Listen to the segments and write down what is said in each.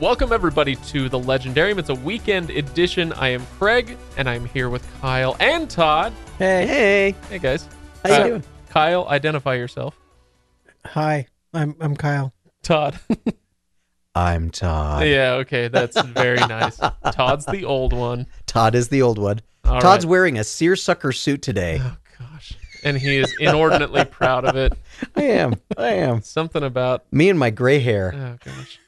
Welcome, everybody, to the Legendarium. It's a weekend edition. I am Craig, and I'm here with Kyle and Todd. Hey. Hey, Hey, guys. how you Uh, doing? Kyle, identify yourself. Hi. I'm I'm Kyle. Todd. I'm Todd. yeah, okay, that's very nice. Todd's the old one. Todd is the old one. All Todd's right. wearing a seersucker suit today. Oh, gosh. And he is inordinately proud of it. I am. I am. Something about Me and my gray hair. Oh gosh.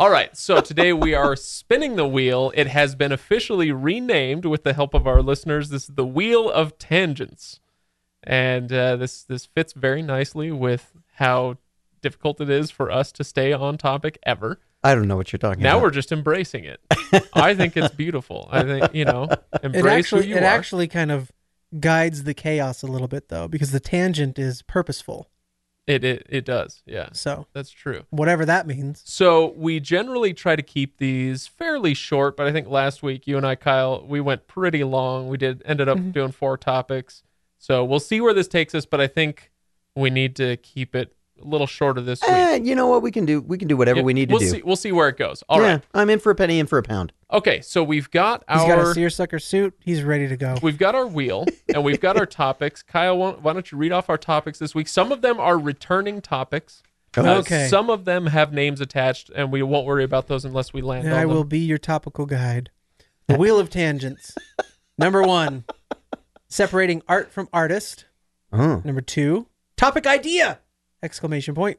All right, so today we are spinning the wheel. It has been officially renamed with the help of our listeners. This is the Wheel of Tangents, and uh, this this fits very nicely with how difficult it is for us to stay on topic ever. I don't know what you're talking Now about. Now we're just embracing it. I think it's beautiful. I think you know, embrace It actually who you it are. actually kind of guides the chaos a little bit though, because the tangent is purposeful. It, it it does. Yeah, So that's true. whatever that means. So we generally try to keep these fairly short, but I think last week you and I, Kyle, we went pretty long. We did ended up Mm-hmm. doing four topics. So we'll see where this takes us, but I think we need to keep it a little shorter this week. Eh, you know what? We can do. We can do whatever Yeah, we need to we'll do. See, we'll see where it goes. All yeah, right. I'm in for a penny, in for a pound. Okay. So we've got He's got a our seersucker suit. He's ready to go. we've got our wheel and we've got our topics. Kyle, why why don't you read off our topics this week? Some of them are returning topics. Uh, Okay. Some of them have names attached, and we won't worry about those unless we land And on I them. will be your topical guide. The Wheel of Tangents. Number one, separating art from artist. Oh. Number two, Topic idea. Exclamation point.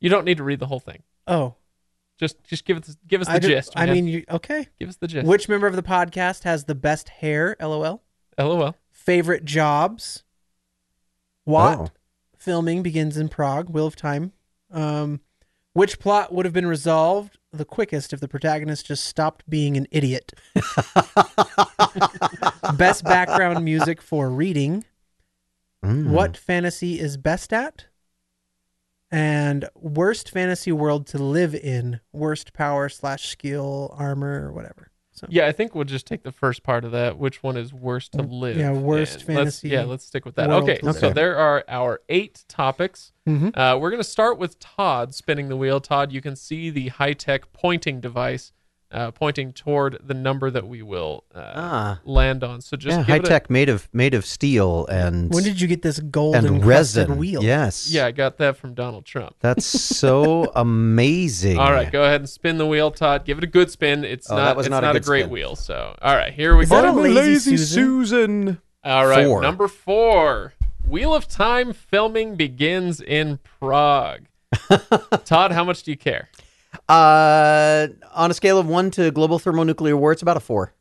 You don't need to read the whole thing. Oh, Just just give us give us the I, ju- gist. I man. mean, you, okay. give us the gist. Which member of the podcast has the best hair? LOL. LOL. Favorite jobs? What Oh. filming begins in Prague? Wheel of Time. Um, which plot would have been resolved the quickest if the protagonist just stopped being an idiot? Best background music for reading. Mm. What fantasy is best at? And worst fantasy world to live in. Worst power slash skill, armor, or whatever. So Yeah, I think we'll just take the first part of that. Which one is worst to live? yeah, worst in? Let's- fantasy yeah, let's stick with that. Okay, so there are our eight topics. Mhm. Uh, we're going to start with Todd spinning the wheel. Todd, you can see the high tech pointing device uh, pointing toward the number that we will uh, Ah. land on. So just yeah, high it a- tech, made of made of steel and when did you get this gold and resin. wheel? Yes. yeah, I got that from Donald Trump. That's so amazing. All right, go ahead and spin the wheel, Todd. Give it a good spin. It's Oh, not. that was it's not a not a good great spin. wheel. So, all right, here we Is go. that a lazy, Susan? Susan. All right, Four. number four. Wheel of Time filming begins in Prague. Todd, how much do you care? Uh, on a scale of one to global thermonuclear war, it's about a four.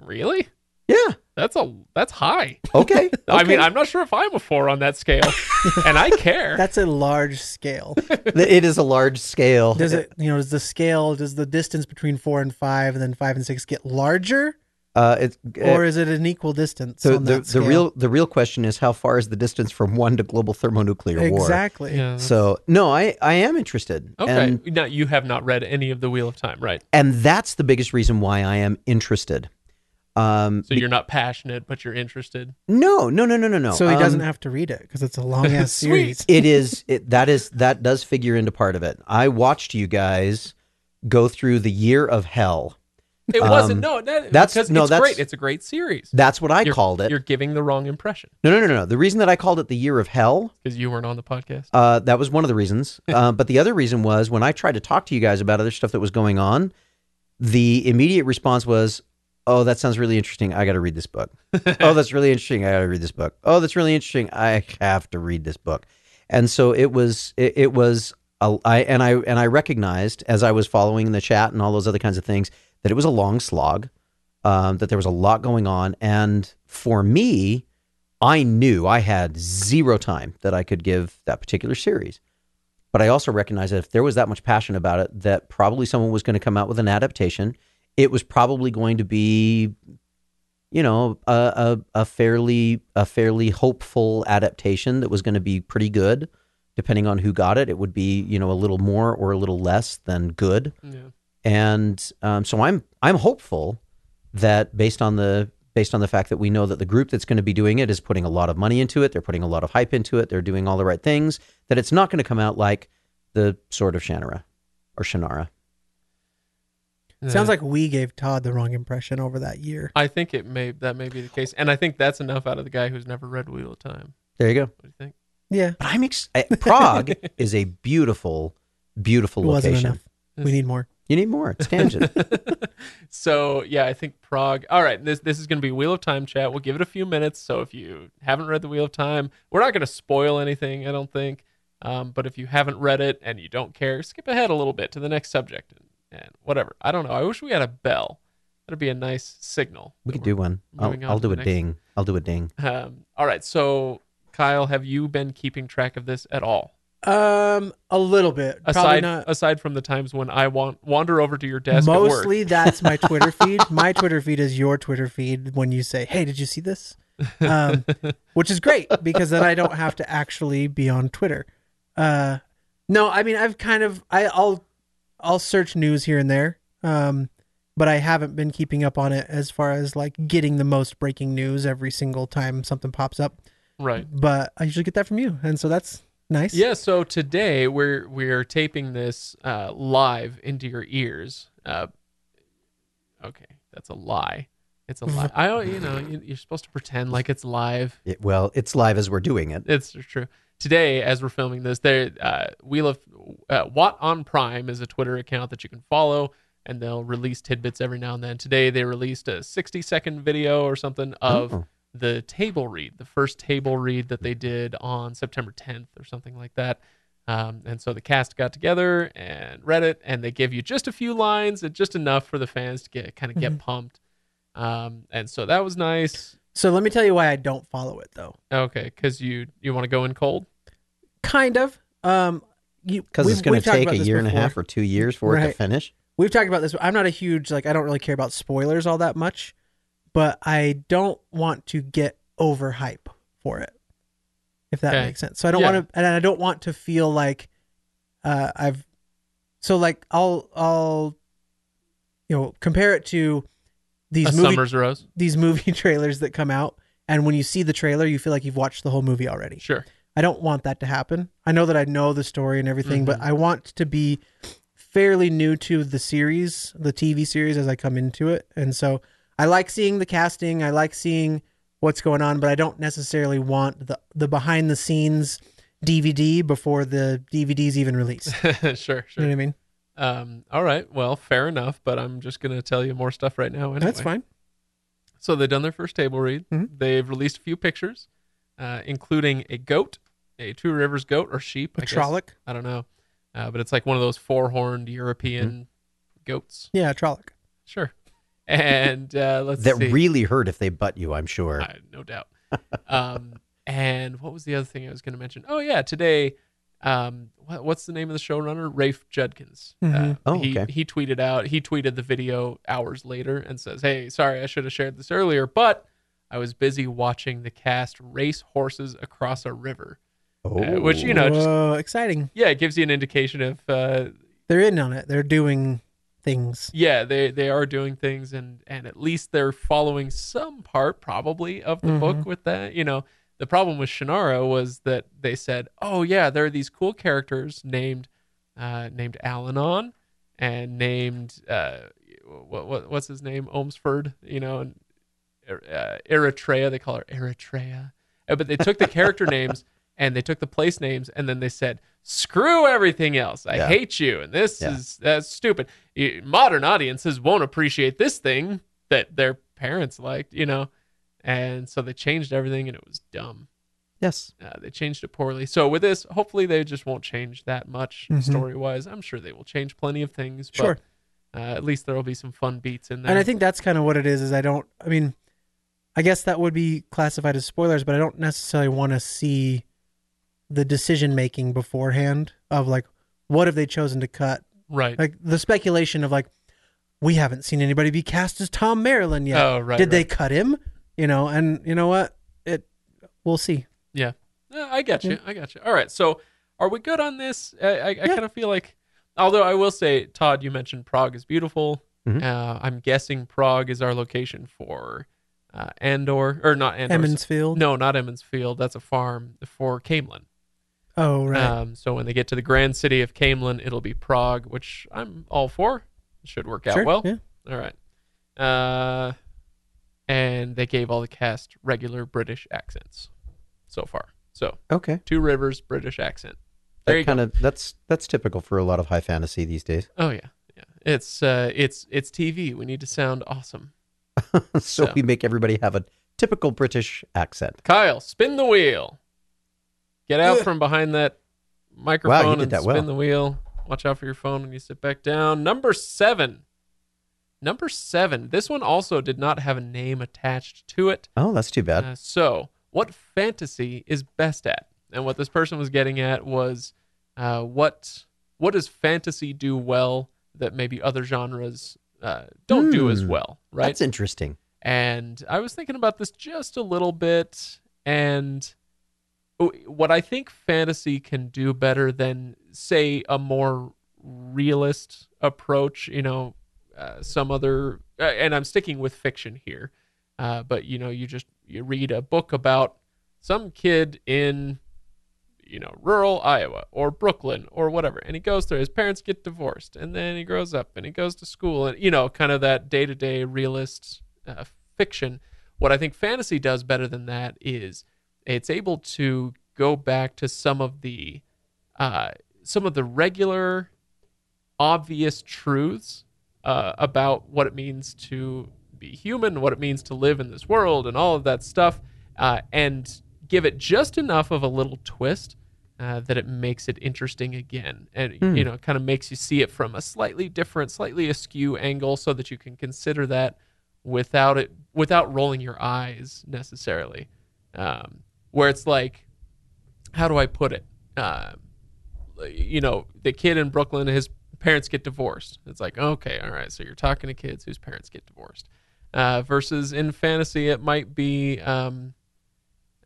Really? Yeah. That's a that's high. Okay. I mean, I'm not sure if I'm a four on that scale, and I care. That's a large scale. it is a large scale. Does it, you know, does the scale, does the distance between four and five and then five and six get larger? Uh, it's Or is it an equal distance? the, on the, that the real the real question is how far is the distance from one to global thermonuclear war? Exactly. yeah. So no, I I am interested. Okay. And now you have not read any of the Wheel of Time, right? and that's the biggest reason why I am interested. Um, So you're not passionate, but you're interested. no, no, no, no, no, no. So he doesn't Um, have to read it because it's a long ass series. it is it, that is that does figure into part of it. I watched you guys go through the year of hell. It wasn't. Um, No, that, that's- no, it's that's- great. It's a great series. That's what I You're- called it. You're giving the wrong impression No, no, no, no. The reason that I called it the year of hell because you weren't on the podcast. Uh, that was one of the reasons. Uh, but the other reason was when I tried to talk to you guys about other stuff that was going on, the immediate response was, "Oh, that sounds really interesting. I got to read this book. oh, that's really interesting. I got to read this book. Oh, that's really interesting. I have to read this book." And so it was. It, it was. A, I and I and I recognized as I was following the chat and all those other kinds of things that it was a long slog. Um, that there was a lot going on, and for me, I knew I had zero time that I could give that particular series. But I also recognized that if there was that much passion about it, that probably someone was going to come out with an adaptation. It was probably going to be, you know, a, a, a fairly a fairly hopeful adaptation that was going to be pretty good. Depending on who got it, it would be you know a little more or a little less than good. Yeah. And um, so I'm I'm hopeful that based on the based on the fact that we know that the group that's going to be doing it is putting a lot of money into it, they're putting a lot of hype into it, they're doing all the right things, that it's not going to come out like the Sword of Shannara or Shannara. Sounds like we gave Todd the wrong impression over that year. I think it may that may be the case, and I think that's enough out of the guy who's never read Wheel of Time. There you go. What do you think? Yeah, But I'm ex- uh, Prague is a beautiful, beautiful it wasn't location. enough. We need more. You need more. It's tangent. so yeah, I think Prague. All right, this this is going to be Wheel of Time chat. We'll give it a few minutes. So if you haven't read the Wheel of Time, we're not going to spoil anything. I don't think. Um, but if you haven't read it and you don't care, skip ahead a little bit to the next subject and, and whatever. I don't know. I wish we had a bell. That'd be a nice signal. we could do one. I'll, on I'll do a next- ding. I'll do a ding. Um, all right. So Kyle, have you been keeping track of this at all? Um, a little bit. Aside not. aside from the times when I want wander over to your desk. Mostly, that's my Twitter feed. My Twitter feed is your Twitter feed when you say, "Hey, did you see this?" Um, which is great because then I don't have to actually be on Twitter. Uh, no, I mean I've kind of I, I'll I'll search news here and there, um, but I haven't been keeping up on it as far as like getting the most breaking news every single time something pops up. right. But I usually get that from you, and so that's nice. Yeah, so today we're we're taping this uh, live into your ears. Uh, okay, that's a lie. It's a lie. I don't, you know, you- you're supposed to pretend like it's live. It- well, it's live as we're doing it. It's true. Today, as we're filming this, there, uh, Wheel of uh, WoT on Prime is a Twitter account that you can follow, and they'll release tidbits every now and then. Today, they released a 60 second video or something of Oh. The table read, the first table read that they did on September 10th or something like that. Um, and so the cast got together and read it, and they give you just a few lines, and just enough for the fans to get kind of get pumped. Um, and so that was nice. So let me tell you why I don't follow it though. Okay, because you you want to go in cold. Kind of. Um, you Because it's going to take a this year and a half or two years for it to finish. We've talked about this. I'm not a huge like I don't really care about spoilers all that much, but I don't want to get overhype for it. If that Okay. makes sense. So I don't Yeah. want to and I don't want to feel like uh I've so like I'll I'll you know compare it to these a movie these movie trailers that come out and when you see the trailer you feel like you've watched the whole movie already. Sure. I don't want that to happen. I know that I know the story and everything, but Mhm. I want to be fairly new to the series, the TV series as I come into it. And so I like seeing the casting, I like seeing what's going on, but I don't necessarily want the the behind the scenes DVD before the DVD's even released. sure, sure. You know what I mean? Um, all right. Well, fair enough. But I'm just gonna tell you more stuff right now. Anyway. That's fine. So they've done their first table read. Mhm. They've released a few pictures, uh, including a goat, a Two Rivers goat or sheep. A I guess. I don't know, uh, but it's like one of those four-horned European Hmm. goats. Yeah, a Trolloc. Sure. And uh, let's That see. really hurt if they butt you, I'm sure. I, no doubt. um, and what was the other thing I was going to mention? Oh yeah, today. Um, what, what's the name of the showrunner? Rafe Judkins. Uh, Mhm. Oh, he okay. he tweeted out. He tweeted the video hours later and says, "Hey, sorry, I should have shared this earlier, but I was busy watching the cast race horses across a river." oh, which, you know, just- Whoa, exciting. Yeah, it gives you an indication of uh, They're in on it. They're doing things. yeah they they are doing things and and at least they're following some part probably of the book Mhm. with that you know the problem with Shannara was that they said oh yeah there are these cool characters named uh named Allanon and named uh what, what what's his name Ohmsford you know and uh, Eretria they call her Eretria Uh, but they took the character names and they took the place names and then they said screw everything else i Yeah. hate you and this Yeah. is that's stupid modern audiences won't appreciate this thing that their parents liked you know and so they changed everything and it was dumb yes. uh, they changed it poorly so with this hopefully they just won't change that much Mhm. story wise i'm sure they will change plenty of things but Sure. uh, at least there will be some fun beats in there And I think that's kind of what it is. Is I don't. I mean, I guess that would be classified as spoilers, but I don't necessarily want to see the decision making beforehand of like what have they chosen to cut. right Like the speculation of like we haven't seen anybody be cast as Thom Merrilin yet. oh right Did they cut him? You know, and you know what? It. We'll see. Yeah, I got you. I got you. All right. So, are we good on this? I, I, I kind of feel like, although I will say, Todd, you mentioned Prague is beautiful. Mhm. Uh, I'm guessing Prague is our location for uh, Andor, or not Andor. Emond's Field. No, not Emond's Field. That's a farm for Caemlyn. Oh right. Um, so when they get to the grand city of Caemlyn, it'll be Prague, which I'm all for. Should work out Sure, well. yeah. All right. Uh, and they gave all the cast regular British accents so far. So Okay. Two Rivers British accent. There That kind of that's that's typical for a lot of high fantasy these days. Oh yeah, yeah. It's uh, it's it's TV. We need to sound awesome. so, So. we make everybody have a typical British accent. Kyle, spin the wheel. Get out from behind that microphone did and that spin well. the wheel. Watch out for your phone when you sit back down. Number seven. Number seven. This one also did not have a name attached to it. Oh, that's too bad. Uh, so, what fantasy is best at? And what this person was getting at was, uh, what what does fantasy do well that maybe other genres uh, don't do as Hmm. well, right? That's interesting. And I was thinking about this just a little bit, and what I think fantasy can do better than, say, a more realist approach, you know, uh, some other, uh, and I'm sticking with fiction here, uh, but you know, you just you read a book about some kid in, you know, rural Iowa or Brooklyn or whatever, and he goes through. His parents get divorced, and then he grows up and he goes to school, and you know, kind of that day to day realist uh, fiction. What I think fantasy does better than that is it's able to go back to some of the uh, some of the regular obvious truths uh, about what it means to be human, what it means to live in this world, and all of that stuff, uh, and give it just enough of a little twist uh, that it makes it interesting again, and Hmm. you know, kind of makes you see it from a slightly different, slightly askew angle, so that you can consider that without it, without rolling your eyes necessarily. Um, where it's like, how do I put it? Uh, you know, the kid in Brooklyn, his parents get divorced. It's like, okay, all right, so you're talking to kids whose parents get divorced. Uh, versus in fantasy, it might be, um,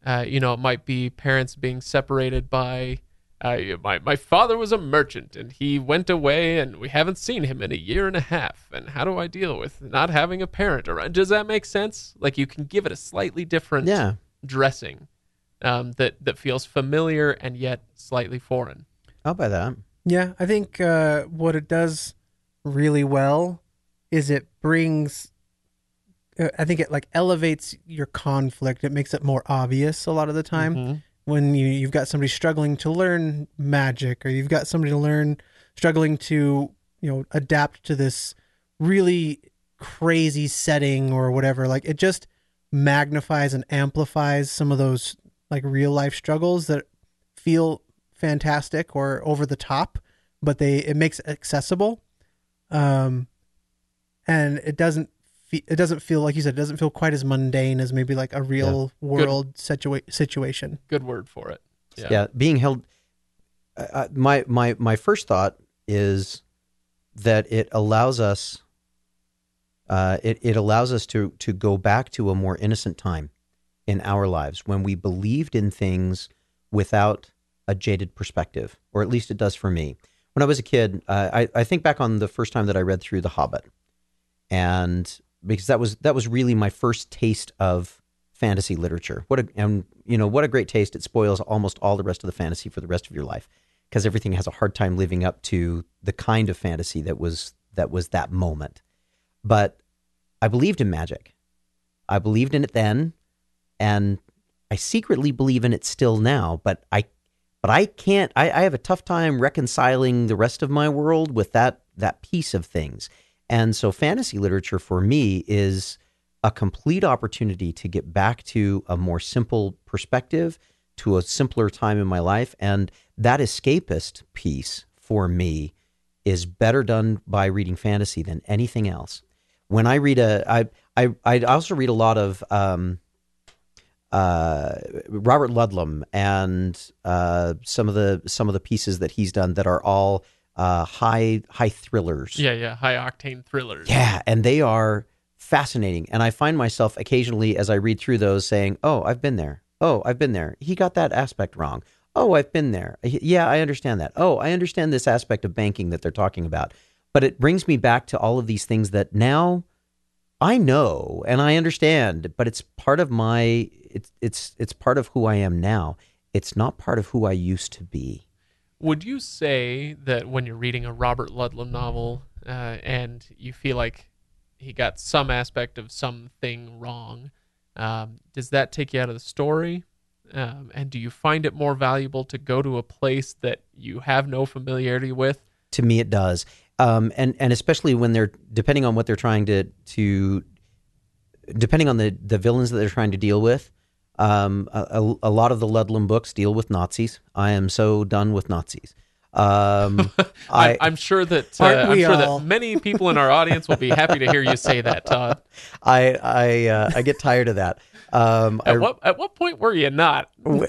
uh, you know, it might be parents being separated by. Uh, my my father was a merchant and he went away and we haven't seen him in a year and a half. And how do I deal with not having a parent around? Does that make sense? Like you can give it a slightly different Yeah. dressing um, that that feels familiar and yet slightly foreign. I'll buy that. Yeah, I think uh, what it does really well is it brings. Uh, I think it like elevates your conflict. It makes it more obvious a lot of the time Mhm. when you you've got somebody struggling to learn magic, or you've got somebody to learn struggling to you know adapt to this really crazy setting or whatever. Like it just magnifies and amplifies some of those like real life struggles that feel fantastic or over the top, but they it makes it accessible. Um, and it doesn't fe- it doesn't feel like you said it doesn't feel quite as mundane as maybe like a real world situa- situation. Good word for it. Yeah, being held. Uh, uh, my my my first thought is that it allows us. Uh, it it allows us to to go back to a more innocent time in our lives when we believed in things without a jaded perspective, or at least it does for me. When I was a kid, uh, I I think back on the first time that I read through The Hobbit, and because that was that was really my first taste of fantasy literature. What a and you know what a great taste! It spoils almost all the rest of the fantasy for the rest of your life because everything has a hard time living up to the kind of fantasy that was that was that moment. But I believed in magic. I believed in it then, and I secretly believe in it still now. But I, but I can't. I, I have a tough time reconciling the rest of my world with that that piece of things. And so, fantasy literature for me is a complete opportunity to get back to a more simple perspective, to a simpler time in my life, and that escapist piece for me is better done by reading fantasy than anything else. When I read a, I I I also read a lot of um, uh, Robert Ludlum and uh, some of the some of the pieces that he's done that are all uh, high high thrillers. Yeah, yeah. High octane thrillers. Yeah, and they are fascinating. And I find myself occasionally as I read through those saying, "Oh, I've been there. Oh, I've been there. He got that aspect wrong. Oh, I've been there. Yeah, I understand that. Oh, I understand this aspect of banking that they're talking about." But it brings me back to all of these things that now I know and I understand, but it's part of my it's it's it's part of who I am now. It's not part of who I used to be. Would you say that when you're reading a Robert Ludlum novel, uh, and you feel like he got some aspect of something wrong, um, does that take you out of the story? Um, and do you find it more valuable to go to a place that you have no familiarity with? To me, it does, um, and and especially when they're depending on what they're trying to to depending on the the villains that they're trying to deal with. Um, a, a lot of the Ludlum books deal with Nazis. I am so done with Nazis. Um, I, I'm sure that uh, I'm sure all? that many people in our audience will be happy to hear you say that, Todd. I I uh, I get tired of that. Um, I, At what at what point were you not? w-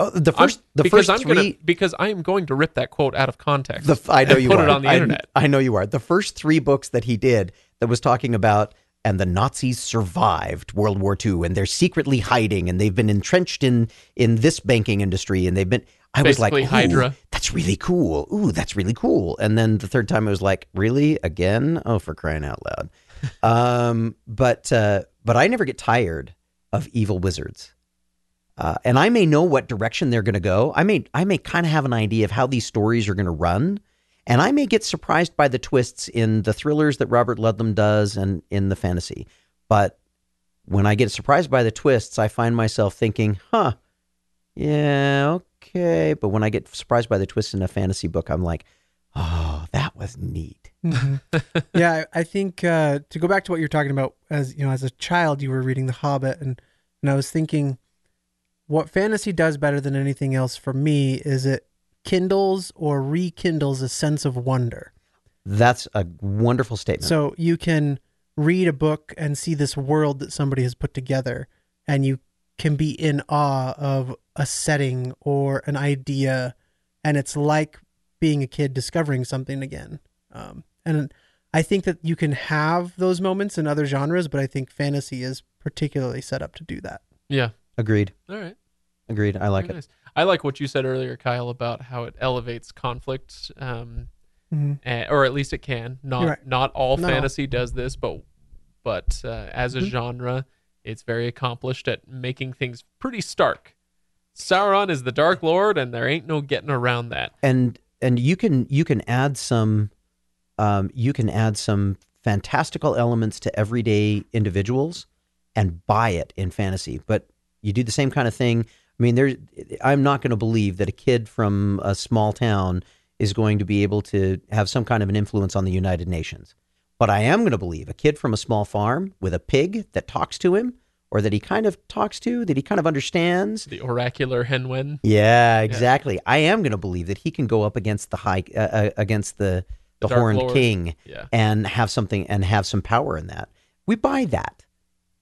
oh, the I'm- first the because first I'm three. gonna because I am going to rip that quote out of context. The, I know and you put are. it on the I, internet. I know you are. The first three books that he did that was talking about, and the Nazis survived World War II, and they're secretly hiding, and they've been entrenched in in this banking industry, and they've been. I was like, Basically "Ooh, Hydra." That's really cool. Ooh, that's really cool. And then the third time, I was like, really again? Oh, for crying out loud! um, but uh, but I never get tired of evil wizards. Uh, and I may know what direction they're going to go. I may I may kind of have an idea of how these stories are going to run, and I may get surprised by the twists in the thrillers that Robert Ludlum does and in the fantasy. But when I get surprised by the twists, I find myself thinking, "Huh, yeah, okay." But when I get surprised by the twists in a fantasy book, I'm like, "Oh, that was neat." Mhm. yeah, I I think uh, to go back to what you're talking about, as you know, as a child, you were reading The Hobbit, and and I was thinking, what fantasy does better than anything else for me is it kindles or rekindles a sense of wonder. That's a wonderful statement. So you can read a book and see this world that somebody has put together, and you can be in awe of a setting or an idea, and it's like being a kid discovering something again. Um, and I think that you can have those moments in other genres, but I think fantasy is particularly set up to do that. yeah. Agreed. All right. Agreed. I like Very it. nice. I like what you said earlier, Kyle, about how it elevates conflict, um, eh, or at least it can. Not right. not all No. fantasy does this, but but uh, as a Mhm. genre, it's very accomplished at making things pretty stark. Sauron is the Dark Lord, and there ain't no getting around that. and and you can you can add some um, you can add some fantastical elements to everyday individuals and buy it in fantasy but you do the same kind of thing i mean there's i'm not going to believe that a kid from a small town is going to be able to have some kind of an influence on the united nations but i am going to believe a kid from a small farm with a pig that talks to him or that he kind of talks to that he kind of understands The oracular Hen Wen. yeah, exactly. I am going to believe that he can go up against the high uh, uh, against the the, The horned Lord. king Yeah. and have something and have some power in that. We buy that,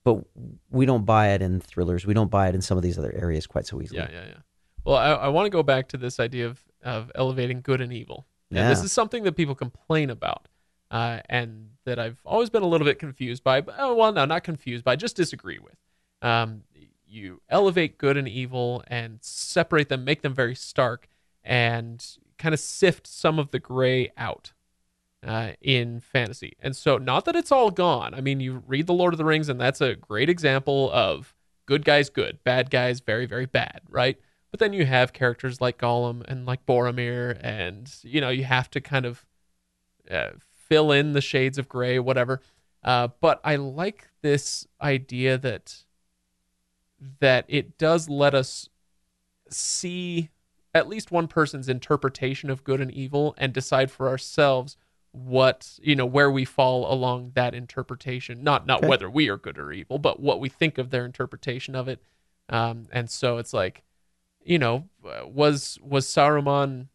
but we don't buy it in thrillers. We don't buy it in some of these other areas quite so easily. Yeah, yeah, yeah. Well, I, I want to go back to this idea of, of elevating good and evil. And Yeah. this is something that people complain about, uh, and that I've always been a little bit confused by. But, oh, well, no, not confused by, just disagree with. Um, you elevate good and evil and separate them, make them very stark, and kind of sift some of the gray out uh, in fantasy. And so, not that it's all gone. I mean, you read The Lord of the Rings, and that's a great example of good guys good, bad guys very, very bad, right? But then you have characters like Gollum and like Boromir, and you know you have to kind of uh, fill in the shades of gray, whatever. Uh, but I like this idea that that it does let us see at least one person's interpretation of good and evil and decide for ourselves what you know where we fall along that interpretation not not Okay. whether we are good or evil but what we think of their interpretation of it um and so it's like you know uh, was was saruman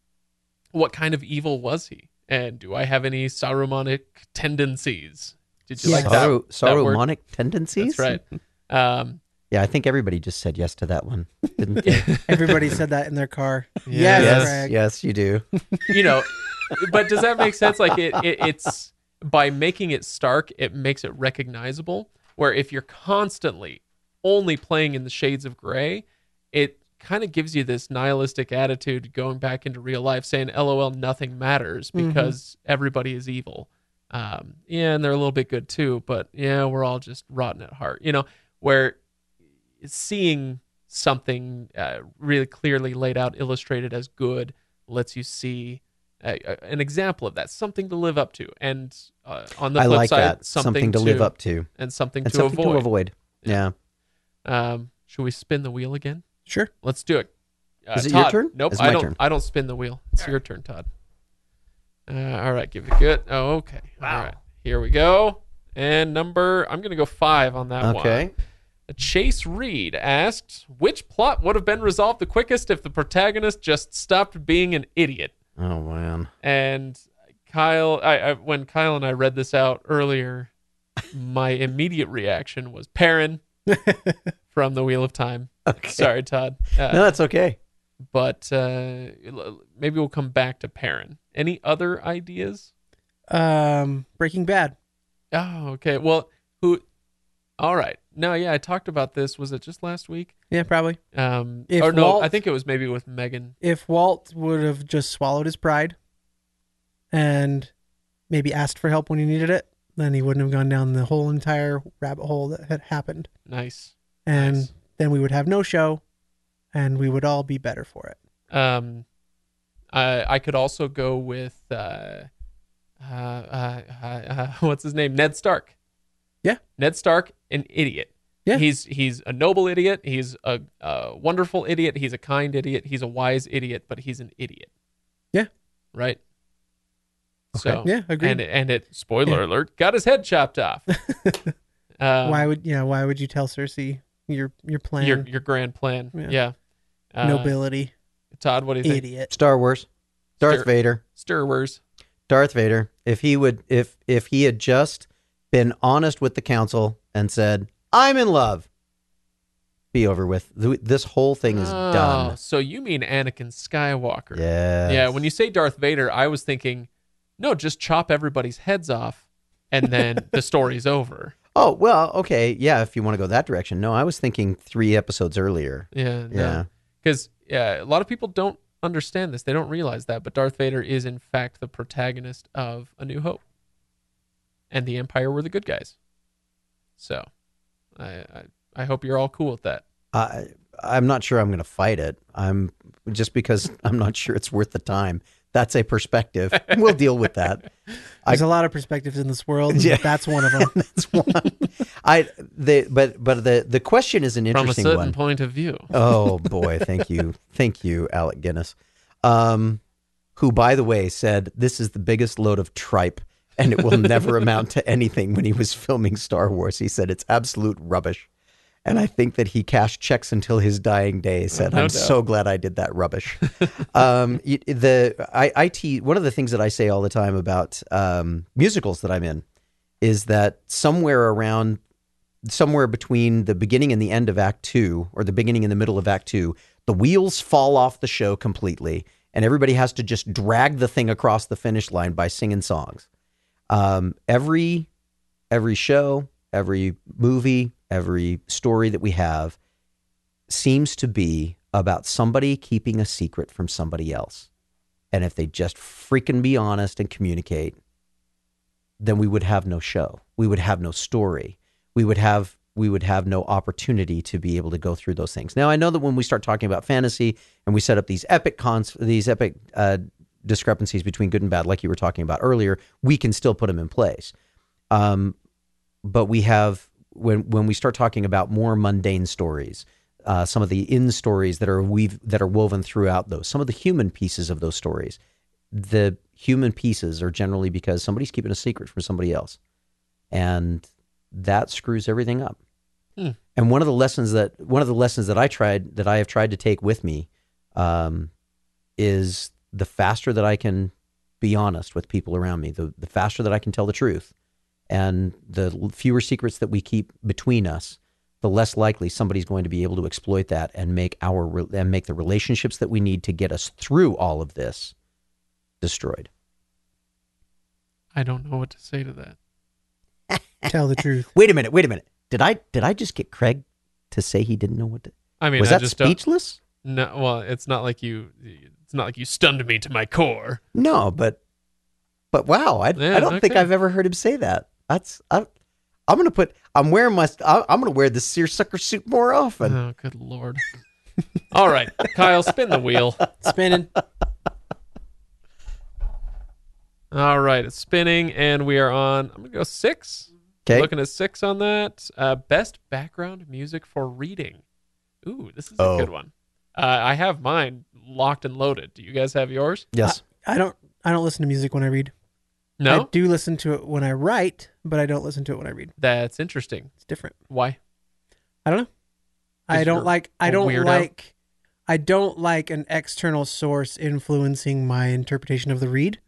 what kind of evil was he and do i have any sarumanic tendencies did you Yeah. like that, Sorrow, that word? Tendencies. that's right um Yeah, I think everybody just said yes to that one, didn't they? Everybody said that in their car. Yeah. Yes, yes, Greg. yes, you do. you know but does that make sense like it, it it's by making it stark it makes it recognizable where if you're constantly only playing in the shades of gray it kind of gives you this nihilistic attitude going back into real life saying lol nothing matters Mhm. because everybody is evil um, yeah and they're a little bit good too but yeah we're all just rotten at heart you know where seeing something uh, really clearly laid out illustrated as good lets you see a, a- an example of that, something to live up to, and uh, on the I flip like side, that. Something, to, live up to and something and to something avoid. to avoid. Yeah. Um, should we spin the wheel again? Sure. Let's do it. Uh, Is it your turn? Nope, It's I my don't. turn. I don't spin the wheel. It's your turn, Todd. Uh, all right, give it a good. Oh, okay. Wow. All right, here we go. And number, I'm gonna go five on that one. Okay. Chase Reed asked, which plot would have been resolved the quickest if the protagonist just stopped being an idiot? Oh man. And Kyle, I, I when Kyle and I read this out earlier, my immediate reaction was Perrin from the Wheel of Time. Okay. Sorry, Todd. Uh, No, that's okay. but uh, maybe we'll come back to Perrin. Any other ideas? Um, Breaking Bad. Oh, okay. Well, who? All right. No, yeah, I talked about this. Was it just last week? Yeah, probably. Um, If or no, Walt- I think it was maybe with Megan. If Walt would have just swallowed his pride and maybe asked for help when he needed it, then he wouldn't have gone down the whole entire rabbit hole that had happened. Nice. And Nice. then we would have no show and we would all be better for it. Um, I I could also go with uh, uh, uh, uh, uh, what's his name? Ned Stark. Yeah. Ned Stark, an idiot. Yeah. He's he's a noble idiot. He's a, a wonderful idiot. He's a kind idiot. He's a wise idiot, but he's an idiot. Yeah. Right. Okay. So Yeah, agreed. and it, and it spoiler alert got his head chopped off. uh, why would yeah, why would you tell Cersei your your plan? your your grand plan? Yeah. Yeah. Uh, nobility, Todd, what do you think? idiot. Star Wars. Darth Star- Vader. Stir Wars. Darth Vader. If he would if if he had just been honest with the council and said, "I'm in love." Be over with. This whole thing is Oh, done. So you mean Anakin Skywalker? Yeah. Yeah. When you say Darth Vader, I was thinking, no, just chop everybody's heads off, and then the story's over. Oh, well, okay. Yeah, if you want to go that direction. No, I was thinking 3 episodes earlier. Yeah. Yeah. Because yeah, a lot of people don't understand this. They don't realize that, but Darth Vader is in fact the protagonist of A New Hope, and the Empire were the good guys. So, I I, I hope you're all cool with that. I I'm not sure I'm going to fight it. I'm just because I'm not sure it's worth the time. That's a perspective. We'll deal with that. There's a lot of perspectives in this world. and Yeah. That's one of them. That's one. I the but but the the question is an From a interesting certain one. point of view. Oh boy, thank you, thank you, Alec Guinness, um, who by the way said this is the biggest load of tripe, and it will never amount to anything. When he was filming Star Wars, he said it's absolute rubbish, and I think that he cashed checks until his dying day. Said No I'm doubt. so glad I did that rubbish. um, the I, I te- one of the things that I say all the time about um, musicals that I'm in is that somewhere around somewhere between the beginning and the end of act 2 or the beginning and the middle of act 2 the wheels fall off the show completely and everybody has to just drag the thing across the finish line by singing songs um, every every show every movie every story that we have seems to be about somebody keeping a secret from somebody else and if they just freaking be honest and communicate then we would have no show. We would have no story. We would have we would have no opportunity to be able to go through those things. Now I know that when we start talking about fantasy and we set up these epic cons these epic uh, discrepancies between good and bad, like you were talking about earlier, we can still put them in place. Um, but we have when when we start talking about more mundane stories, uh, some of the in stories that are weave that are woven throughout those, some of the human pieces of those stories, the human pieces are generally because somebody's keeping a secret from somebody else, and that screws everything up. Hmm. And one of the lessons that one of the lessons that I tried that I have tried to take with me um, is the faster that I can be honest with people around me, the the faster that I can tell the truth, and the fewer secrets that we keep between us, the less likely somebody's going to be able to exploit that and make our and make the relationships that we need to get us through all of this destroyed. I don't know what to say to that. Tell the truth. Wait a minute, wait a minute. Did I did I just get Craig to say he didn't know what to I mean, Was I that just don't. speechless? No, well, it's not like you. It's not like you stunned me to my core. No, but but wow, I Yeah, I don't think. I've ever heard him say that. That's I, I'm gonna put I'm wearing my I- I'm gonna wear the seersucker suit more often. Oh, good lord! All right, Kyle, spin the wheel. Spinning. All right, it's spinning, and we are on. I'm gonna go six. Okay. Looking at six on that. Uh, best background music for reading. Ooh, this is a Oh. good one. Uh, I have mine locked and loaded. Do you guys have yours? Yes. I don't. I don't listen to music when I read. No. I do listen to it when I write, but I don't listen to it when I read. That's interesting. It's different. Why? I don't know. I don't like. I don't weirdo? like. I don't like an external source influencing my interpretation of the read.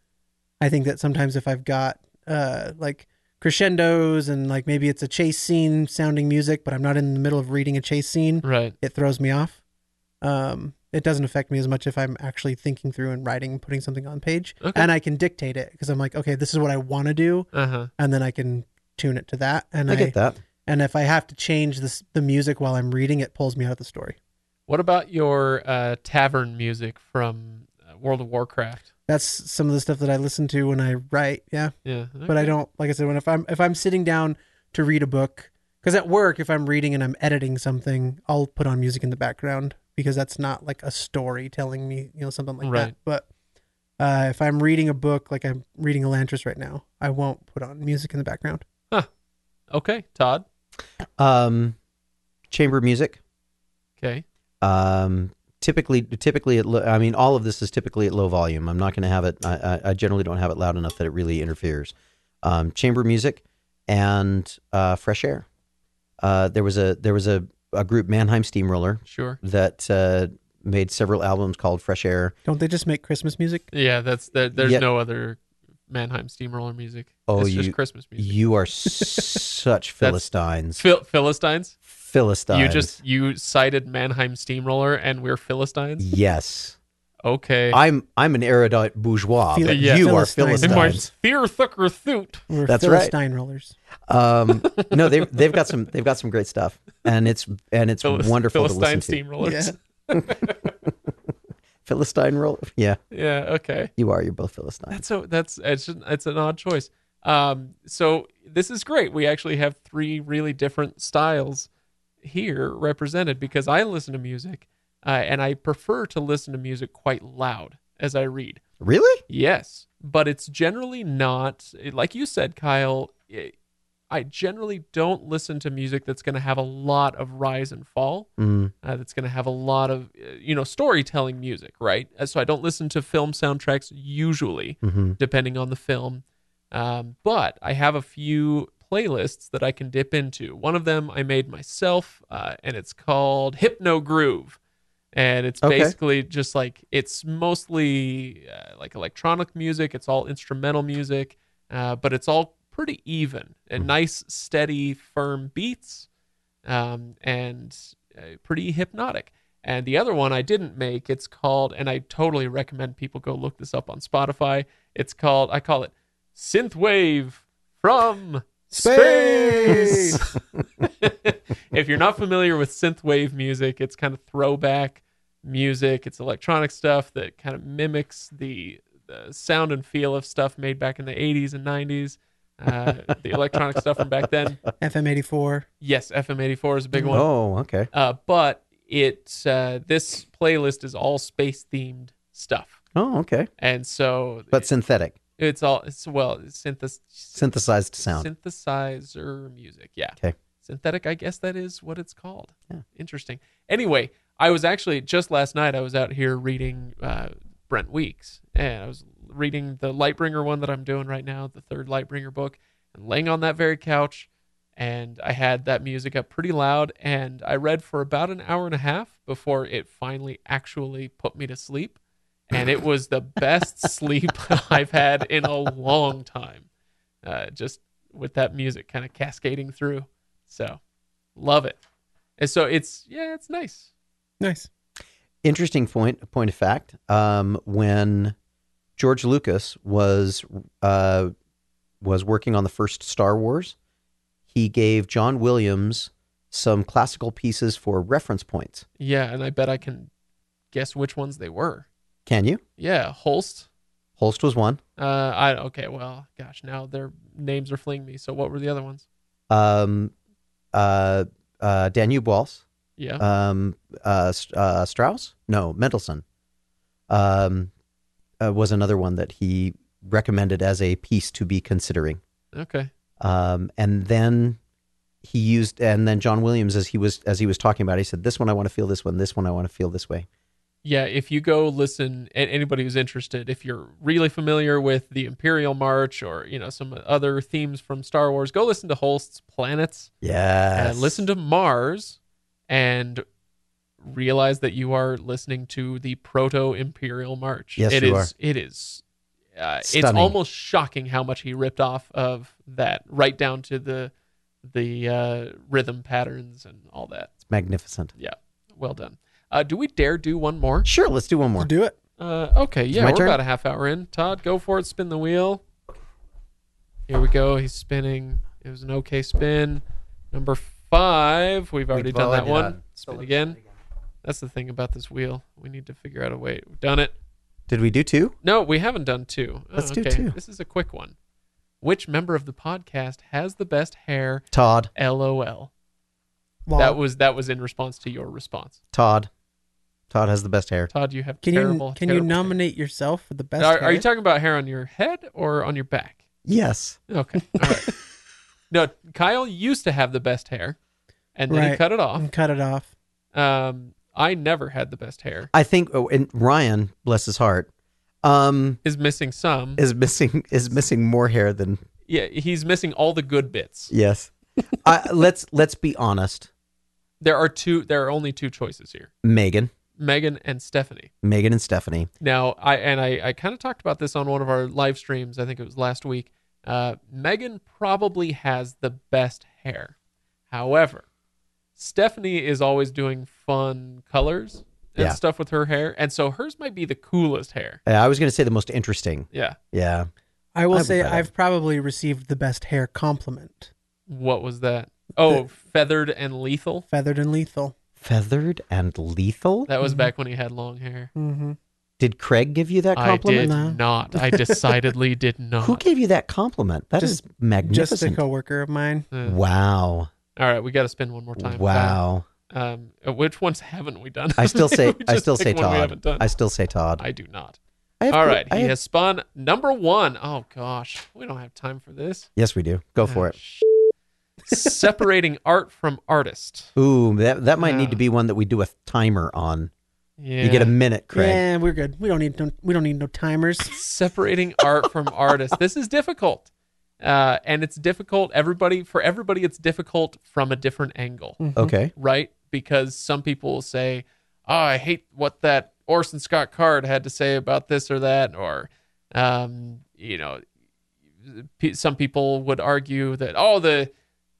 I think that sometimes if I've got uh like crescendos and like maybe it's a chase scene sounding music, but I'm not in the middle of reading a chase scene, Right. it throws me off. Um, it doesn't affect me as much if I'm actually thinking through and writing and putting something on page, Okay. and I can dictate it because I'm like, okay, this is what I want to do, Uh huh. and then I can tune it to that. And I I, get that. and if I have to change this the music while I'm reading, it pulls me out of the story. What about your uh, tavern music from uh, World of Warcraft? That's some of the stuff that I listen to when I write. Yeah, Yeah. but I don't like I said when if I'm if I'm sitting down to read a book because at work if I'm reading and I'm editing something, I'll put on music in the background because that's not like a story telling me you know something like Right. that. But uh, if I'm reading a book like I'm reading Elantris right now, I won't put on music in the background. Okay, Todd. Um, chamber music. Okay. Um, typically, typically, at lo- I mean, all of this is typically at low volume. I'm not going to have it. I, I, I generally don't have it loud enough that it really interferes. Um, chamber music and uh, fresh air. Uh, there was a there was a, a group Mannheim Steamroller Sure. that uh, made several albums called Fresh Air. Don't they just make Christmas music? Yeah, that's there, there's Yeah. no other Mannheim Steamroller music. Oh, it's you- just Christmas music. You are s- such Philistines. Phil- Philistines. Philistines. You just you cited Mannheim Steamroller, and we're Philistines. yes. Okay. I'm I'm an erudite bourgeois, Phil- but Yeah. you are Philistines. In my Philistines. spear thicker suit. We're That's right. Philistine rollers. Um, no, they've they've got some they've got some great stuff, and it's and it's Philis- wonderful Philistine to listen to. steamrollers. Yeah. Philistine roll, yeah, Yeah. Okay. you are. You're both Philistines. That's so. That's it's just, it's an odd choice. Um. So this is great. We actually have three really different styles here represented because I listen to music, uh, and I prefer to listen to music quite loud as I read. Really? Yes, but it's generally not like you said, Kyle. eh, I generally don't listen to music that's going to have a lot of rise and fall. Mm, Uh, that's going to have a lot of uh, you know storytelling music, right? Uh, So I don't listen to film soundtracks usually, hmm depending on the film. Um, but I have a few playlists that I can dip into. One of them I made myself, uh, and it's called Hypno Groove. And it's Okay. basically just like it's mostly uh, like electronic music. It's all instrumental music, uh, but it's all pretty even and nice, steady, firm beats, um, and uh, pretty hypnotic. And the other one I didn't make. It's called, and I totally recommend people go look this up on Spotify. It's called, I call it Synthwave from Space. space. if you're not familiar with synthwave music, it's kind of throwback music. It's electronic stuff that kind of mimics the, the sound and feel of stuff made back in the 80s and 90s. Uh, the electronic stuff from back then. FM eighty four. Yes, FM84 is a big one. Oh, okay. Uh, but it uh, this playlist is all space themed stuff, Oh, okay. and so But synthetic, it's all it's well synthes- synthesized sound. synthesizer music. Yeah. Okay. Synthetic, I guess that is what it's called. Yeah. Interesting. Anyway, I was actually just last night. I was out here reading uh, Brent Weeks, and I was reading the Lightbringer one that I'm doing right now, the third Lightbringer book, and laying on that very couch, and I had that music up pretty loud, and I read for about an hour and a half before it finally actually put me to sleep, and it was the best sleep I've had in a long time. Uh, just with that music kind of cascading through. So, love it. And so it's yeah, it's nice. Nice. Interesting point. Point of fact. Um, when George Lucas was uh, was working on the first Star Wars, he gave John Williams some classical pieces for reference points. Yeah, and I bet I can guess which ones they were. Can you? Yeah, Holst. Holst was one. Uh, I okay. Well, gosh, now their names are fleeing me. So what were the other ones? Um, uh, uh, Danube Waltz. Yeah, Um, uh, uh, Strauss? No, Mendelssohn. Um, uh, was another one that he recommended as a piece to be considering. Okay. Um, and then he used, and then John Williams, as he was as he was talking about, he said, "This one I want to feel this one. This one I want to feel this way." Yeah, if you go listen, anybody who's interested, if you're really familiar with the Imperial March or you know some other themes from Star Wars, go listen to Holst's Planets Yeah, and listen to Mars, and realize that you are listening to the Proto Imperial March. Yes, It you is- It is. Uh, it's almost shocking how much he ripped off of that, right down to the the uh, rhythm patterns and all that. It's magnificent. Yeah, well done. Uh, do we dare do one more? Sure, let's do one more. Do it. Uh, okay, yeah, my we're turn? about a half hour in. Todd, go for it. Spin the wheel. Here we go. He's spinning. It was an okay spin. Number five. We've already We've done that already one. done. Spin again. That's the thing about this wheel. We need to figure out a way. We've done it. Did we do two? No, we haven't done two. Oh, Let's do okay. two. This is a quick one. Which member of the podcast has the best hair? Todd. LOL. Lol. That was that was in response to your response. Todd. Todd has the best hair. Todd, you have can terrible. you can you terrible hair. nominate yourself for the best? Are, are you talking about hair on your head or on your back? Yes. Okay. All right. no, Kyle used to have the best hair, and then he cut it off. And cut it off. Um, I never had the best hair. I think oh, and Ryan, bless his heart, um, Is missing some. is missing is missing more hair than yeah, he's missing all the good bits. yes. I, let's let's be honest. There are two. There are only two choices here: Megan, Megan and Stephanie. Megan and Stephanie. Now, I and I, I kind of talked about this on one of our live streams. I think it was last week. Uh, Megan probably has the best hair. However, Stephanie is always doing fun colors and Yeah. stuff with her hair, and so hers might be the coolest hair. Uh, I was going to say the most interesting. Yeah. Yeah. I will I would say buy. I've probably received the best hair compliment. What was that? Oh, feathered and lethal. Feathered and lethal. Feathered and lethal. That was back when he had long hair. Mm-hmm. Did Craig give you that compliment? I compliment? did No. not. I decidedly did not. Who gave you that compliment? That is Just- Just a magnificent. coworker of mine. Uh, wow. All right, we got to spend one more time. Wow. Um, uh, which ones haven't we done? I still say I still say Todd. I still say Todd. I do not. I have- All right, I he have- has spun number one. Oh gosh, we don't have time for this. Yes, we do. Go for Ah, it. sh- Separating art from artist. Ooh, that that might Yeah. need to be one that we do a timer on. Yeah. You get a minute, Craig. Yeah, we're good. We don't need no, we don't need no timers. separating art from artist. This is difficult. Uh, and it's difficult everybody for everybody it's difficult from a different angle. Okay. right? Because some people will say, "Oh, I hate what that Orson Scott Card had to say about this or that," or, um, you know, pe- some people would argue that, "Oh, the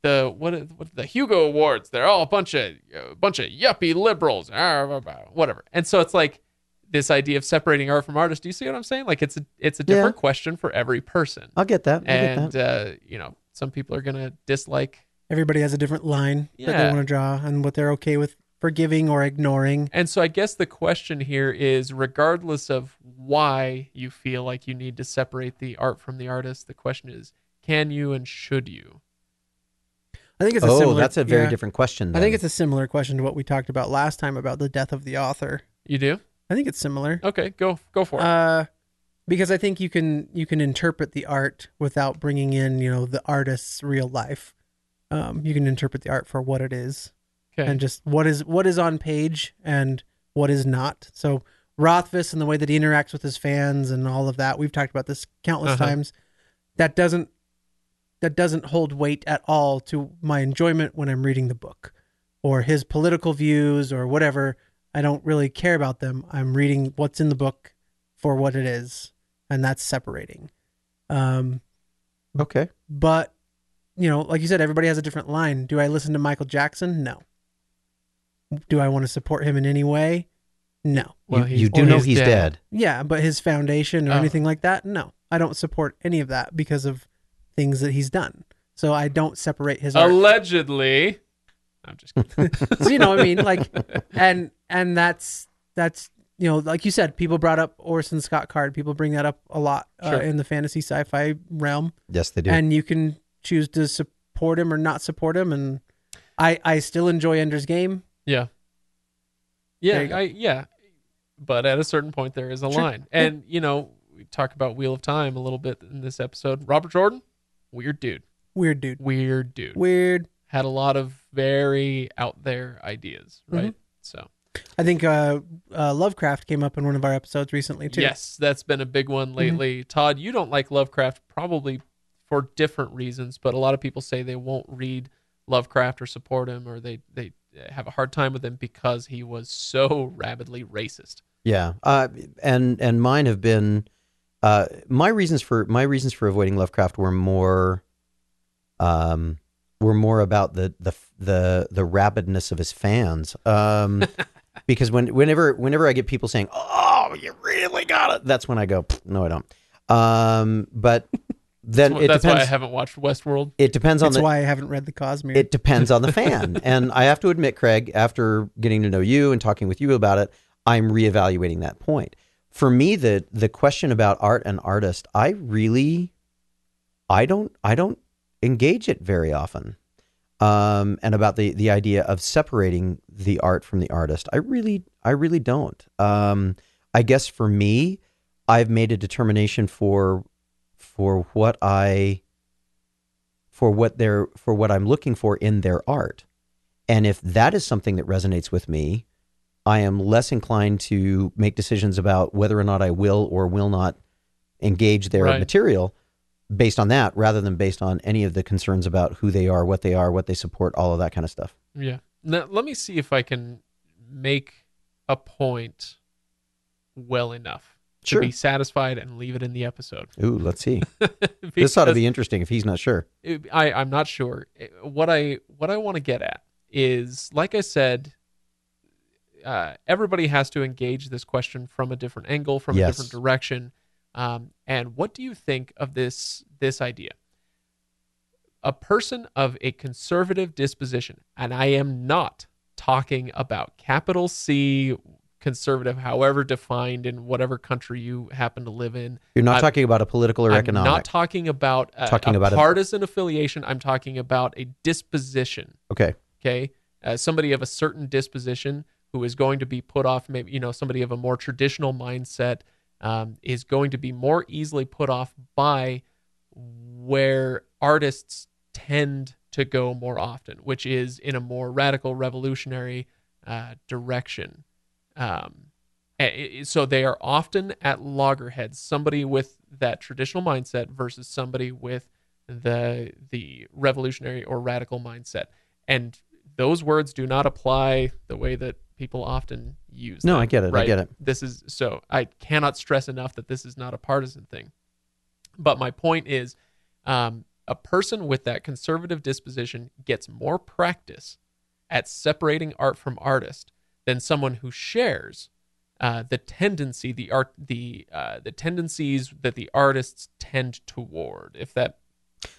the what, what the Hugo Awards, they're all a bunch of a bunch of yuppie liberals, ah, blah, blah, whatever." And so it's like this idea of separating art from artist. Do you see what I'm saying? Like it's a it's a Yeah. different question for every person, I'll get that. I'll get and that. uh, you know, some people are gonna dislike Everybody has a different line that they want to draw and what they're okay with forgiving or ignoring. And so I guess the question here is regardless of why you feel like you need to separate the art from the artist, the question is can you and should you? I think it's a oh, similar. that's a very yeah. different question. I think it's a similar question to what we talked about last time about the death of the author. You do? I think it's similar. Okay, go go for it. Uh, because I think you can you can interpret the art without bringing in you know the artist's real life. Um, you can interpret the art for what it is okay. and just what is what is on page and what is not. So Rothfuss and the way that he interacts with his fans and all of that, we've talked about this countless Uh-huh. times. That doesn't that doesn't hold weight at all to my enjoyment when I'm reading the book or his political views or whatever. I don't really care about them. I'm reading what's in the book for what it is, and that's separating. Um, okay. but you know, like you said, everybody has a different line. Do I listen to Michael Jackson? No. Do I want to support him in any way? No. Well, you, you do know he's he's dead. dead. Yeah, but his foundation or Oh. anything like that? No. I don't support any of that because of things that he's done. So I don't separate his art. Allegedly. I'm just kidding. so you know what I mean? Like and and that's that's you know, like you said, people brought up Orson Scott Card. People bring that up a lot uh, in the fantasy sci-fi realm. Yes, they do. and you can choose to support him or not support him and i i still enjoy ender's game yeah. Yeah. I yeah. But at a certain point there is a Sure. line. And you know, we talk about Wheel of Time a little bit in this episode. Robert Jordan, weird dude, Weird dude. weird dude. Weird. Had a lot of very out there ideas, right? Mm-hmm. So I think uh, uh, Lovecraft came up in one of our episodes recently too. yes, that's been a big one lately. Todd, you don't like Lovecraft probably for different reasons, but a lot of people say they won't read Lovecraft or support him, or they they have a hard time with him because he was so rabidly racist. Yeah, uh, and and mine have been uh, my reasons for my reasons for avoiding Lovecraft were more, um, were more about the the the the rabidness of his fans. Um, because when whenever whenever I get people saying, "Oh, you really got it," that's when I go, "No, I don't." Um, but then That's, it that's why I haven't watched Westworld. It depends on That's the why I haven't read the Cosmere. it depends on the fan. and I have to admit, Craig, after getting to know you and talking with you about it, I'm reevaluating that point. For me, the the question about art and artist, I really I don't I don't engage it very often. Um, and about the the idea of separating the art from the artist, I really I really don't. Um, I guess for me, I've made a determination for for what I for what they're for what I'm looking for in their art. And if that is something that resonates with me, I am less inclined to make decisions about whether or not I will or will not engage their Right. material based on that rather than based on any of the concerns about who they are, what they are, what they support, all of that kind of stuff. Yeah. Now, let me see if I can make a point well enough Sure. to be satisfied and leave it in the episode. Ooh, let's see. this ought to be interesting if he's not sure. it- I, I'm not sure. What I what I want to get at is, like I said, uh, everybody has to engage this question from a different angle, from a different direction. Um, and what do you think of this this idea? A person of a conservative disposition, and I am not talking about capital C conservative, however defined in whatever country you happen to live in. You're not I'm- talking about a political or economic I'm economic. not talking about a, Talking a about a- partisan affiliation. I'm talking about a disposition. okay. Okay, uh, somebody of a certain disposition who is going to be put off. Maybe you know somebody of a more traditional mindset um, is going to be more easily put off by where artists tend to go more often, which is in a more radical, revolutionary uh, direction. Um, so they are often at loggerheads. Somebody with that traditional mindset versus somebody with the the revolutionary or radical mindset, and those words do not apply the way that people often use. No, them, I get it. I get it. This is so I cannot stress enough that this is not a partisan thing. But my point is, um, a person with that conservative disposition gets more practice at separating art from artist than someone who shares uh, the tendency, the art, the uh, the tendencies that the artists tend toward. If that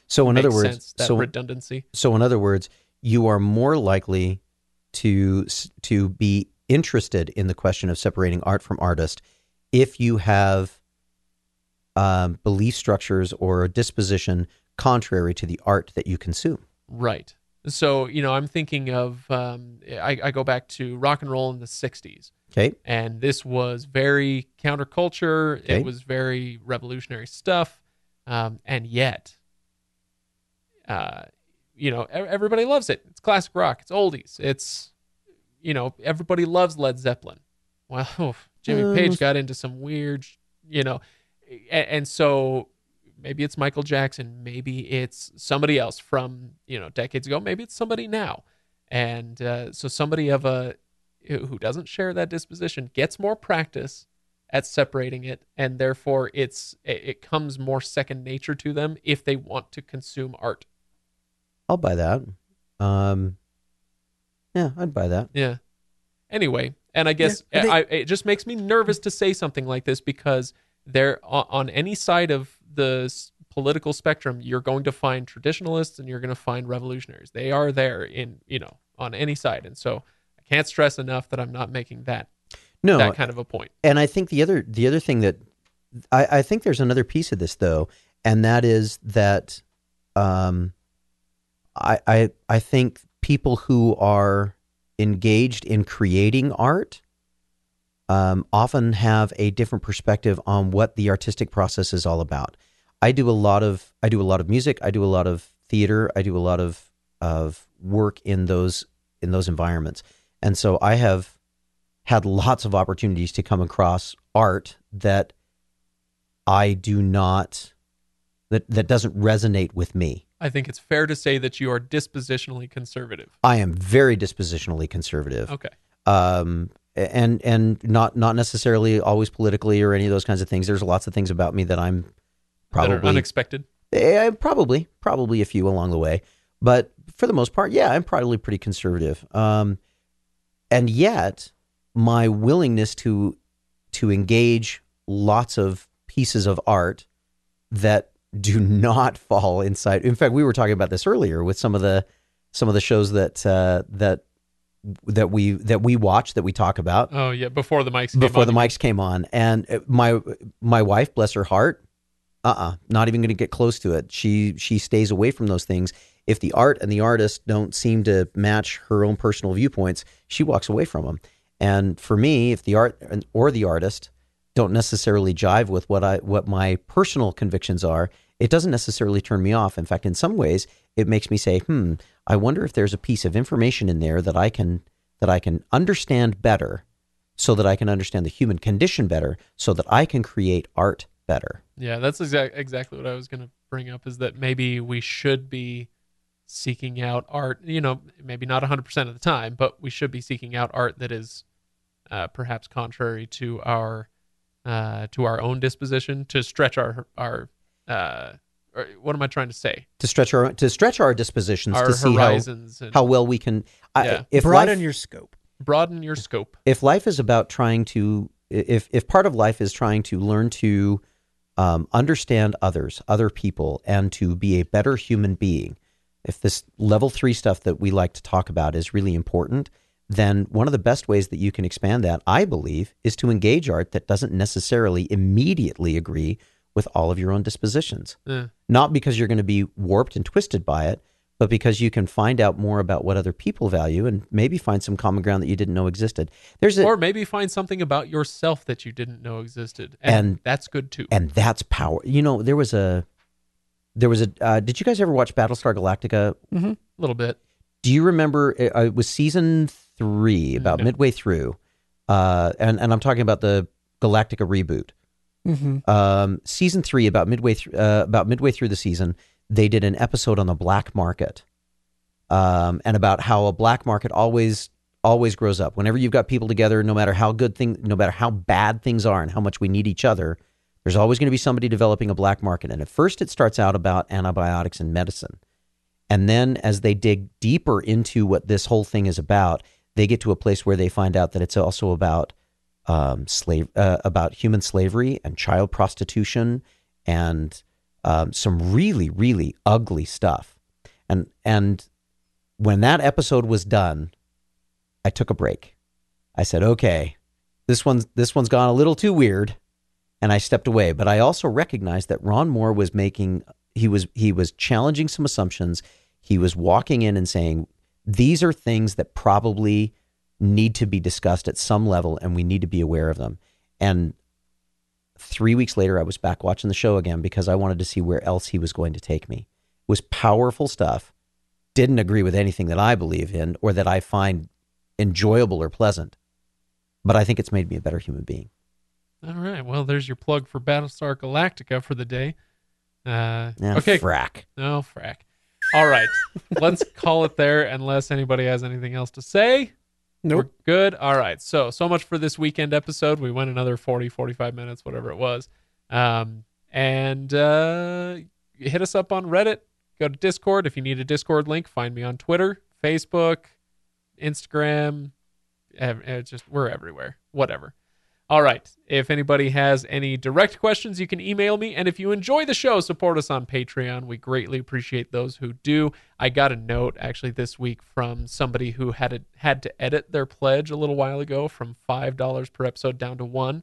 So in other words, sense, that so redundancy. So, in other words, you are more likely to to be interested in the question of separating art from artist if you have um, belief structures or a disposition contrary to the art that you consume. Right. So you know, I'm thinking of um, I, I go back to rock and roll in the '60s. Okay, and this was very counterculture. Okay. It was very revolutionary stuff, um, and yet, uh, you know, everybody loves it. It's classic rock. It's oldies. It's, you know, everybody loves Led Zeppelin. Well, Jimmy Uh, Page got into some weird, you know, and, and so maybe it's Michael Jackson. Maybe it's somebody else from you know decades ago. Maybe it's somebody now, and uh, so somebody of a who doesn't share that disposition gets more practice at separating it and therefore it's it it comes more second nature to them if they want to consume art I'll buy that. Um, yeah, I'd buy that. yeah anyway and i guess Yeah, I think- I, it just makes me nervous to say something like this because there on, any side of the political spectrum you're going to find traditionalists and you're going to find revolutionaries they are there in you know on any side and so i can't stress enough that i'm not making that No, that kind of a point. point and I think the other the other thing that I, I think there's another piece of this though, and that is that um, I, I I think people who are engaged in creating art um, often have a different perspective on what the artistic process is all about. I do a lot of I do a lot of music. I do a lot of theater. I do a lot of of work in those in those environments, and so I have had lots of opportunities to come across art that I do not that that doesn't resonate with me. I think it's fair to say that you are dispositionally conservative. I am very dispositionally conservative. Okay. um, and and not not necessarily always politically or any of those kinds of things. There's lots of things about me that I'm That probably unexpected. eh, probably probably a few along the way, but for the most part, yeah, I'm probably pretty conservative. Um, and yet, my willingness to to engage lots of pieces of art that do not fall inside. In fact, we were talking about this earlier with some of the some of the shows that uh, that that we that we watch that we talk about. Oh yeah, before the mics. came before on, the mics came on. And uh, my my wife bless her heart uh-uh not even going to get close to it. She she stays away from those things. If the art and the artist don't seem to match her own personal viewpoints she walks away from them and for me if the art or the artist don't necessarily jive with what I what my personal convictions are it doesn't necessarily turn me off in fact in some ways it makes me say hmm I wonder if there's a piece of information in there that I can that I can understand better so that I can understand the human condition better, so that I can create art better. Yeah, that's exact, exactly what I was going to bring up is that maybe we should be seeking out art, you know, maybe not 100% of the time, but we should be seeking out art that is uh, perhaps contrary to our uh, to our own disposition to stretch our our uh, or what am I trying to say? To stretch our to stretch our dispositions Our to see how, and how well we can. I, Yeah. If Broaden life, your scope. broaden your scope. if life is about trying to, if if part of life is trying to learn to um, understand others, other people, and to be a better human being, if this level three stuff that we like to talk about is really important, then one of the best ways that you can expand that, I believe, is to engage art that doesn't necessarily immediately agree with all of your own dispositions. Eh. Not because you're going to be warped and twisted by it, but because you can find out more about what other people value and maybe find some common ground that you didn't know existed. There's a, Or maybe find something about yourself that you didn't know existed, and, And- that's good too. and that's power. You know, there was a, there was a. Uh, did you guys ever watch Battlestar Galactica? a little bit. Do you remember? Uh, it was season three, about No. midway through, uh, and and I'm talking about the Galactica reboot. Mm-hmm. um, season three, about midway through, uh, about midway through the season, they did an episode on the black market, um, and about how a black market always always grows up. Whenever you've got people together, no matter how good thing, no matter how bad things are, and how much we need each other, there's always going to be somebody developing a black market. And at first, it starts out about antibiotics and medicine, and then as they dig deeper into what this whole thing is about, they get to a place where they find out that it's also about um, slave uh, about human slavery and child prostitution and um, some really really ugly stuff. And and when that episode was done, I took a break. I said, "Okay, this one's this one's gone a little too weird," and I stepped away. But I also recognized that Ron Moore was making he was he was challenging some assumptions. He was walking in and saying, "These are things that probably." Need to be discussed at some level and we need to be aware of them. And three weeks later, I was back watching the show again because I wanted to see where else he was going to take me. It was powerful stuff. Didn't agree with anything that I believe in or that I find enjoyable or pleasant. But I think it's made me a better human being. All right. Well, there's your plug for Battlestar Galactica for the day. Uh, Yeah, okay. frak. No, frak. All right. Let's call it there unless anybody has anything else to say. Nope. We're good. All right. So, so much for this weekend episode. We went another 40, 45 minutes, whatever it was. Um, and uh, hit us up on Reddit. Go to Discord. If you need a Discord link, find me on Twitter, Facebook, Instagram. eh, just we're everywhere. Whatever. All right. If anybody has any direct questions, you can email me. And if you enjoy the show, support us on Patreon. We greatly appreciate those who do. I got a note actually this week from somebody who had a, had to edit their pledge a little while ago from five dollars per episode down to one.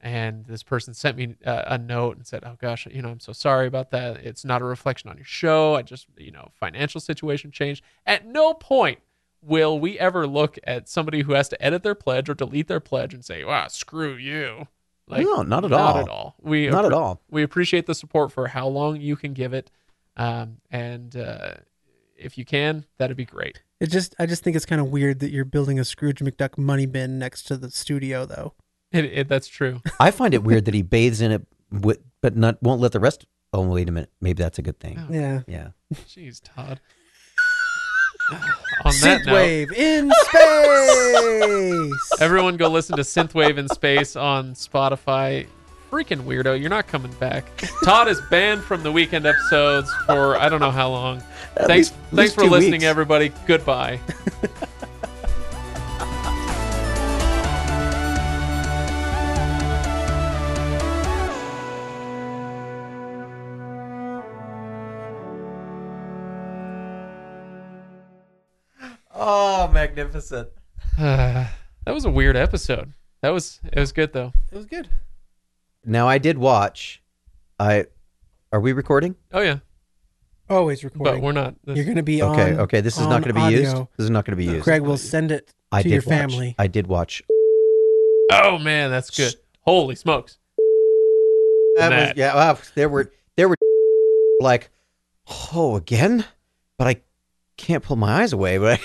And this person sent me uh, a note and said, "Oh gosh, you know, I'm so sorry about that. It's not a reflection on your show. I just, you know, financial situation changed. At no point will we ever look at somebody who has to edit their pledge or delete their pledge and say, "Wow, screw you"? No, not at not all. at all. We Not at all. We appreciate the support for how long you can give it, um, and uh, if you can, that'd be great. It just I just think it's kind of weird that you're building a Scrooge McDuck money bin next to the studio though. It, it, that's true. I find it weird that he bathes in it, with, but not won't let the rest. Oh, wait a minute. Maybe that's a good thing. Oh. Yeah. Yeah. Jeez, Todd. On that note, Synthwave in space. everyone go listen to Synthwave in Space on Spotify. Freaking weirdo, you're not coming back. Todd is banned from the weekend episodes for I don't know how long. At thanks, least- thanks least for listening, weeks. everybody. Goodbye. Oh, magnificent. that was a weird episode. That was it was good though. It was good. Now I did watch. I are we recording? Oh yeah, Always recording. but we're not. This, You're going to be Okay, on. okay. This is not going to be used. audio. This is not going to be used. Craig will send it I to did your watch- family. I did watch. oh man, that's good. Holy smokes! That was, yeah, wow, there were there were like, oh, again, but I can't pull my eyes away. But